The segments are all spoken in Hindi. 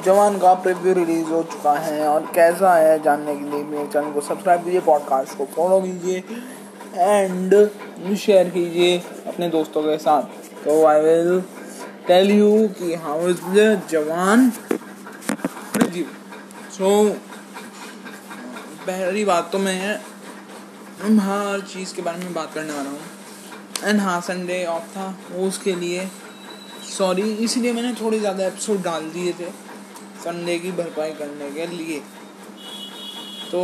जवान का प्रीव्यू रिलीज़ हो चुका है और कैसा है जानने के लिए मेरे चैनल को सब्सक्राइब कीजिए पॉडकास्ट को फॉलो कीजिए एंड शेयर कीजिए अपने दोस्तों के साथ। तो आई विल टेल यू कि how is the Jawan preview so पहली बात तो मैं हर चीज़ के बारे में बात करने वाला हूँ। एंड हाँ संडे ऑफ़ था उसके लिए। सॉरी इसलिए मैंने थोड़े ज़्यादा एपिसोड डाल दिए थे। संडे की, भरपाई करने के लिए। तो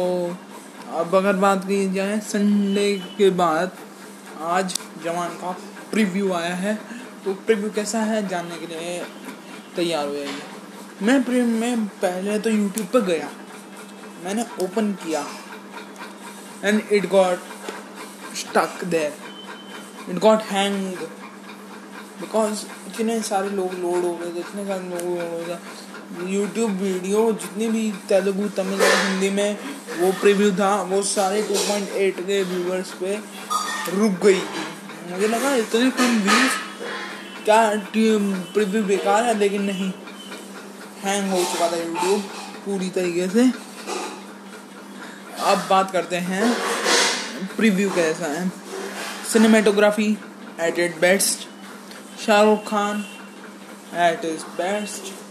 अब अगर बात की जाए, संडे के बाद आज जवान का प्रीव्यू आया है। तो प्रीव्यू कैसा है, जानने के लिए तैयार हो जाइए। मैं प्री मैं पहले तो यूट्यूब पर गया। मैंने ओपन किया। And it got stuck there it got hang because इतने सारे लोग लोड हो गए थे, इतने सारे लोग लोड हो गए यूट्यूब वीडियो जितनी भी तेलुगु, तमिल और हिंदी में वो प्रीव्यू था, वो सारे 2.8 के व्यूवर्स पे रुक गई। मुझे लगा, इतने कम व्यूज़ क्या प्रीव्यू बेकार है? लेकिन नहीं हैंग हो चुका था यूट्यूब पूरी तरीके से। अब बात करते हैं प्रीव्यू कैसा है। Cinematography at its best Shahrukh Khan at is best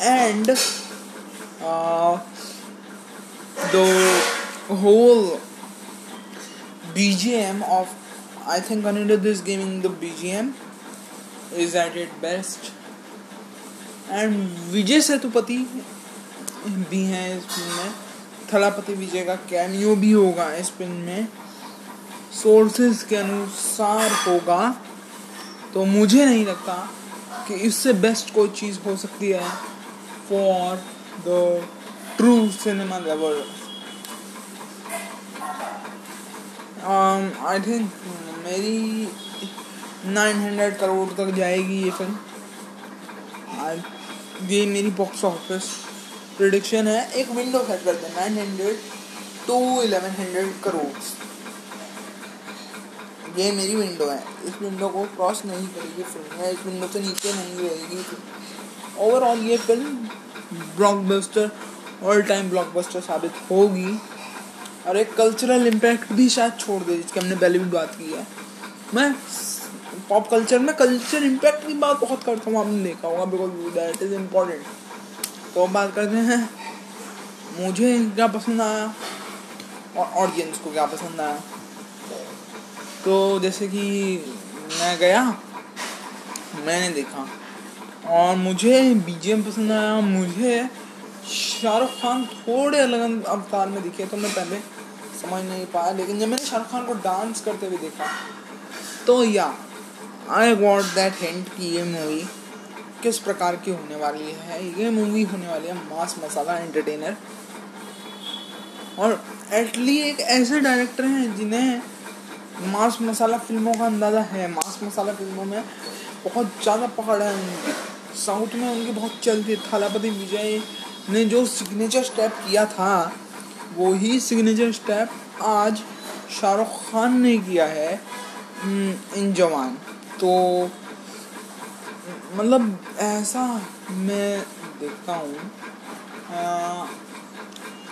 and uh, the whole BGM of I think Canada this gaming the BGM is at its best. And Vijay Sethupathi भी हैं इस फ़िल्म में। थलापति विजय का कैमियो भी होगा इस फ़िल्म में। सोर्सेज के अनुसार होगा। तो मुझे नहीं लगता कि इससे बेस्ट कोई चीज़ हो सकती है। For the true cinema lover I think मेरी 900 करोड़ तक जाएगी ये फ़िल्म ये मेरी बॉक्स ऑफ़िस प्रिडिक्शन है. एक विंडो सेट करते हैं. Nine hundred to eleven hundred crore ये मेरी विंडो है. इस विंडो को क्रॉस नहीं करेगी फ़िल्म या इस विंडो से नीचे नहीं रहेगी ओवरऑल ये film blockbuster all time blockbuster साबित होगी। और एक कल्चरल इम्पैक्ट भी शायद छोड़ दे, जिसकी हमने पहले भी बात की है। मैं पॉप कल्चर में कल्चर इम्पैक्ट की बात बहुत करता हूँ, आपने देखा होगा बिकॉज़ दैट इज़ इम्पोर्टेंट तो हम बात करते हैं, मुझे क्या पसंद आया, और ऑडियंस को क्या पसंद आया। तो जैसे कि मैं गया, मैंने देखा और मुझे बीजेम पसंद आया, मुझे शाहरुख खान थोड़े अलग अवतार में दिखे तो मैं पहले समझ नहीं पाया, लेकिन जब मैंने शाहरुख खान को डांस करते हुए देखा तो या आई वॉन्ट दैट हिंट कि ये मूवी किस प्रकार की होने वाली है? ये मूवी होने वाली है मास मसाला एंटरटेनर और एटली एक ऐसे डायरेक्टर हैं जिन्हें मास मसाला फ़िल्मों का अंदाज़ा है। मास मसाला फ़िल्मों में बहुत ज़्यादा पकड़ है उनकी। साउथ में उनकी बहुत चलती थालापति विजय ने जो सिग्नेचर स्टेप किया था वो ही सिग्नेचर स्टेप आज शाहरुख खान ने किया है इन जवान। तो मतलब ऐसा मैं देखता हूँ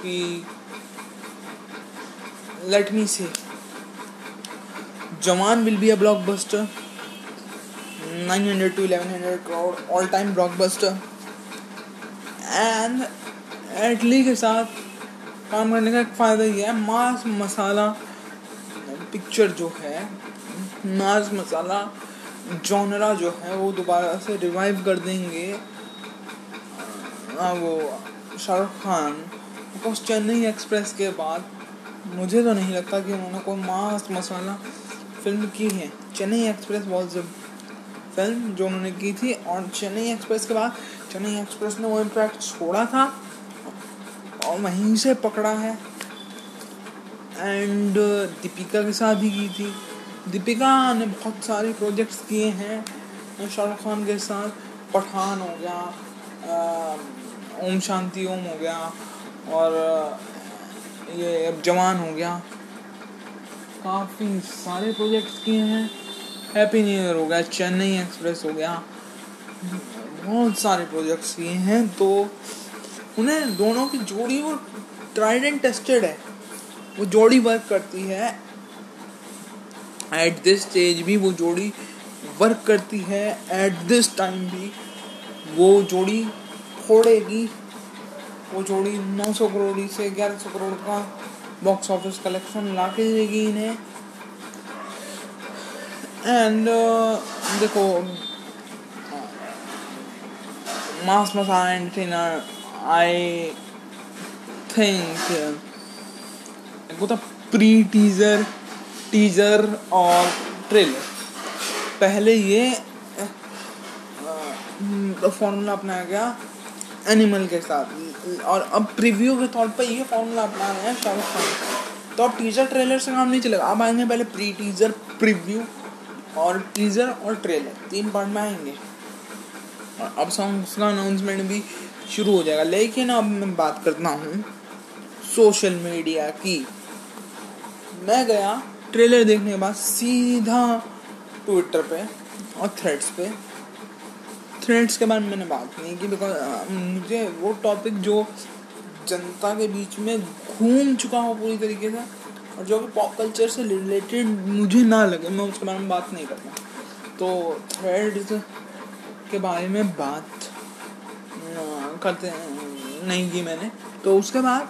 कि let me say Jawan will be a blockbuster 900 to 1100 crore all time blockbuster and Atlee के साथ काम करने का एक फ़ायदा ये है मास मसाला पिक्चर जो है मास मसाला जॉनरा जो है वो दोबारा से रिवाइव कर देंगे। आ, वो शाहरुख खान बिकॉज़ चेन्नई एक्सप्रेस के बाद मुझे तो नहीं लगता कि उन्होंने कोई मास मसाला फ़िल्म की है। चेन्नई एक्सप्रेस वॉज़ फ़िल्म जो उन्होंने की थी और चेन्नई एक्सप्रेस के बाद, चेन्नई एक्सप्रेस ने वो इम्पैक्ट छोड़ा था और वहीं से पकड़ा है। एंड दीपिका के साथ भी की थी। दीपिका ने बहुत सारे प्रोजेक्ट्स किए हैं शाहरुख खान के साथ। पठान हो गया ओम शांति ओम हो गया, और ये अब जवान हो गया। काफ़ी सारे प्रोजेक्ट्स किए हैं। हैप्पी न्यू ईयर हो गया, चेन्नई एक्सप्रेस हो गया। बहुत सारे प्रोजेक्ट्स किए हैं तो उन्हें दोनों की जोड़ी वो ट्राइड एंड टेस्टेड है। वो जोड़ी वर्क करती है। एट दिस स्टेज भी वो जोड़ी वर्क करती है। एट दिस टाइम भी वो जोड़ी फोड़ेगी वो जोड़ी 900 करोड़ से 1100 करोड़ का बॉक्स ऑफ़िस कलेक्शन ला के देगी इन्हें। एंड uh, देखो मास मसाला एंटरटेनर आई थिंक वो था प्री टीजर टीजर और ट्रेलर पहले ये फॉर्मूला अपनाया गया एनिमल के साथ. और अब प्रीव्यू के तौर पर ये फॉर्मूला अपना रहे हैं शाहरुख खान तो अब टीजर ट्रेलर से काम नहीं चलेगा. अब आएँगे पहले प्री टीजर प्रीव्यू और टीजर और ट्रेलर तीन पार्ट में आएँगे। और अब सॉन्ग्स का अनाउंसमेंट भी शुरू हो जाएगा। लेकिन अब मैं बात करता हूँ सोशल मीडिया की। मैं गया ट्रेलर देखने के बाद सीधा ट्विटर पे और थ्रेड्स पे। थ्रेड्स के बारे में मैंने बात नहीं की बिकॉज़ मुझे वो टॉपिक जो जनता के बीच में घूम चुका हो पूरी तरीके से और जो कि पॉप कल्चर से रिलेटेड मुझे ना लगे, मैं उसके बारे में बात नहीं करता। तो थ्रेड्स के बारे में बात करते नहीं की मैंने। तो उसके बाद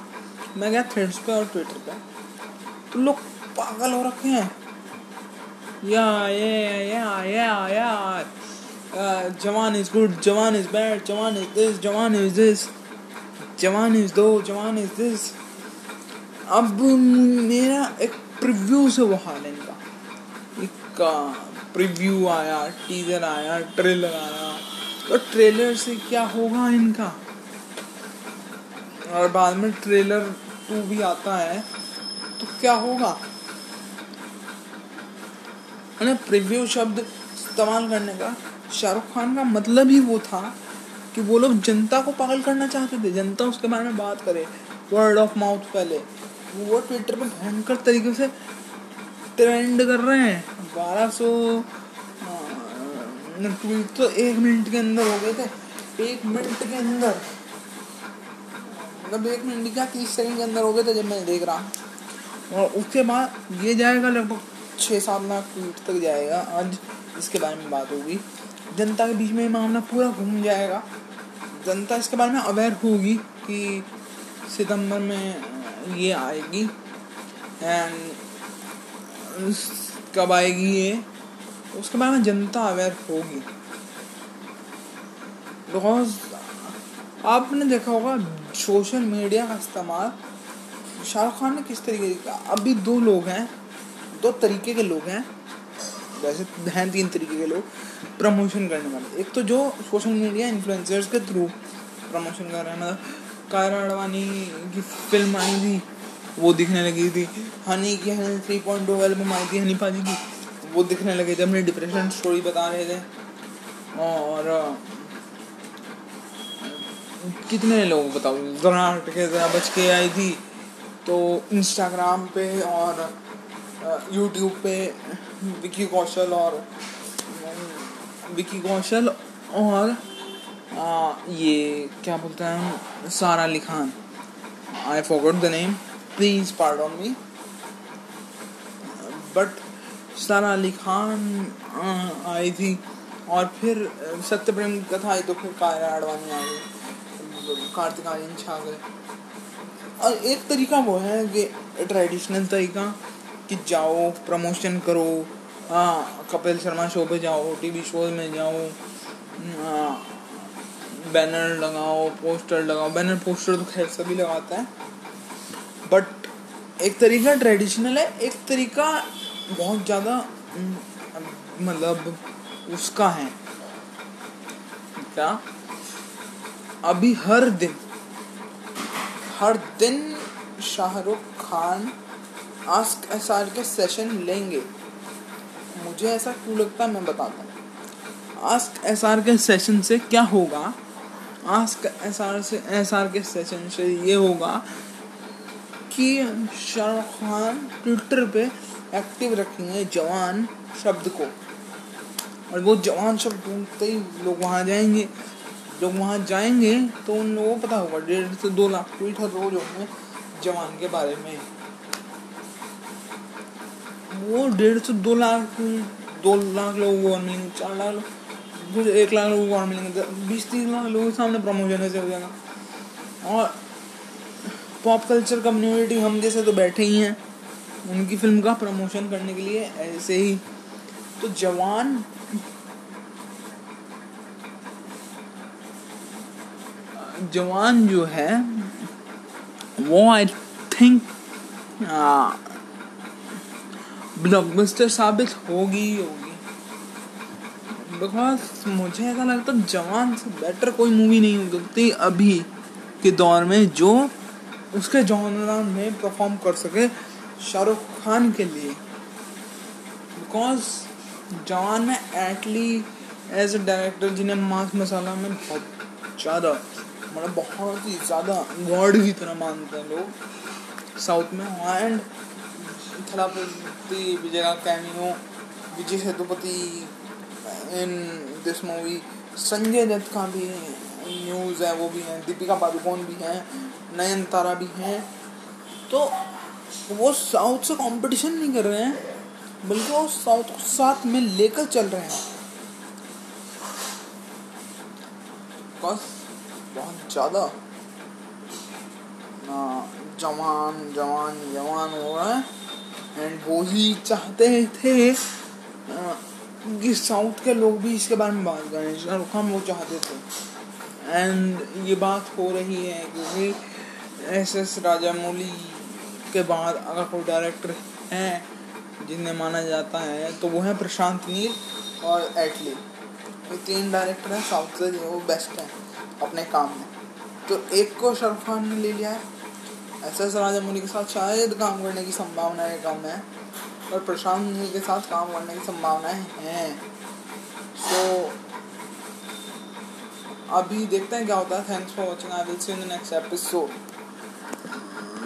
मैं गया थ्रेड्स पे और ट्विटर पे। तो लोग पागल हो रखे हैं। या, ये, या या या Jawan is good Jawan is bad Jawan is this Jawan is this Jawan is दो, जवान इज़ दिस अब मेरा एक प्रिव्यू से वो हाल है इनका एक प्रिव्यू आया टीजर आया ट्रेलर आया। तो ट्रेलर से क्या होगा इनका? और बाद में ट्रेलर टू भी आता है तो क्या होगा? प्रिव्यू शब्द इस्तेमाल करने का, शाहरुख खान का मतलब ही वो था कि वो लोग जनता को पागल करना चाहते थे। जनता उसके बारे में बात करे वर्ड ऑफ़ माउथ पहले। वो ट्विटर पे भयंकर तरीके से ट्रेंड कर रहे हैं। बारह सौ ट्वीट तो एक मिनट के अंदर हो गए थे। एक मिनट के अंदर। मतलब एक मिनट क्या तीस सेकंड के अंदर हो गए थे जब मैं देख रहा और उसके बाद ये जाएगा लगभग छः सात लाख ट्वीट तक जाएगा। आज इसके बारे में बात होगी। जनता के बीच में मामला पूरा घूम जाएगा। जनता इसके बारे में अवेयर होगी कि सितंबर में ये आएगी। एंड कब आएगी ये? उसके बारे में जनता अवेयर होगी। बिकॉज़ आपने देखा होगा सोशल मीडिया का इस्तेमाल, शाहरुख खान ने किस तरीके का अभी दो लोग हैं, दो तरीके के लोग हैं। वैसे हैं तीन तरीके के लोग प्रमोशन करने वाले। एक तो जो सोशल मीडिया इन्फ्लुएंसर्स के थ्रू प्रमोशन कर रहे हैं मतलब कायरा अडवाणी की फ़िल्म आई थी, वो दिखने लगी थी। हनी की Honey three point two album आई थी, हनी पाजी की। वो दिखने लगे थे, अपने डिप्रेशन स्टोरी बता रहे थे। और कितने लोग बताओ जरा के जरा बच के आई थी। तो इंस्टाग्राम पे और यूट्यूब पे विकी कौशल और विकी कौशल और आ, ये क्या बोलते हैं Sara Ali Khan. I forgot the name please pardon me but Sara Ali Khan आई थी। और फिर सत्य प्रेम कथा आई तो फिर कायरा अडवाणी आ गई। कार्तिक आर्यन छा गए। और एक तरीका वो है कि ट्रेडिशनल तरीका कि जाओ प्रमोशन करो। हाँ कपिल शर्मा शो पे जाओ टीवी शो में जाओ। बैनर लगाओ पोस्टर लगाओ। बैनर पोस्टर तो खैर सभी लगाता है। बट एक तरीका ट्रेडिशनल है, एक तरीका बहुत ज़्यादा मतलब उसका है। क्या? अभी हर दिन हर दिन Shahrukh Khan ask S R K session लेंगे। मुझे ऐसा क्यों लगता है, मैं बताता हूँ। Ask S R K session से क्या होगा? आस्क एस आर से एस आर के सेशन से ये होगा कि शाहरुख खान ट्विटर पे एक्टिव रखेंगे जवान शब्द को। और वो जवान शब्द ढूंढते ही लोग वहाँ जाएँगे। लोग वहाँ जाएँगे तो उन लोगों को पता होगा, डेढ़ से दो लाख ट्वीट हर रोज होंगे जवान के बारे में। वो डेढ़ से दो लाख दो लाख लोग चार लाख लोग एक लाख लोगों को और मिलेंगे बीस, तीस लाख लोगों के सामने प्रमोशन ऐसे हो जाएगा। और पॉप कल्चर कम्युनिटी हम जैसे तो बैठे ही हैं, उनकी फ़िल्म का प्रमोशन करने के लिए ऐसे ही। तो जवान जवान जो है, वो आई थिंक ब्लॉकबस्टर साबित होगी होगी। बिकॉज़ मुझे ऐसा लगता जवान से बेटर कोई मूवी नहीं हो सकती अभी के दौर में जो उसके जॉनरा में परफॉर्म कर सके शाहरुख खान के लिए। बिकॉज़ जवान में एटली एज ए डायरेक्टर जिन्हें मास मसाला में बहुत ज़्यादा मतलब बहुत ही ज़्यादा गॉड की तरह मानते हैं लोग। साउथ में एंड थलापति, विजय का cameo Vijay Sethupathi in this movie Sanjay Dutt का भी न्यूज़ है, वो भी है, दीपिका पादुकोण भी है नयन तारा भी हैं। तो वो साउथ से कंपटीशन नहीं कर रहे हैं, बल्कि वो साउथ को साथ में लेकर चल रहे हैं। बहुत ज़्यादा। जवान जवान जवान हो रहा है। एंड वो ही चाहते थे कि साउथ के लोग भी इसके बारे में बात करें, शाहरुख खान वो चाहते थे। एंड ये बात हो रही है क्योंकि एस एस राजामौली के बाद अगर कोई डायरेक्टर हैं जिन्हें माना जाता है तो वो है प्रशांत नील और एटली ये तीन डायरेक्टर हैं, साउथ से जो वो बेस्ट हैं अपने काम में। तो एक को शाहरुख खान ने ले लिया है। एस एस राजामौली के साथ शायद काम करने की संभावनाएँ कम है। और प्रशांत जी के साथ काम करने की संभावनाएँ हैं। सो so, अभी देखते हैं क्या होता है। Thanks for watching I will see in the next episode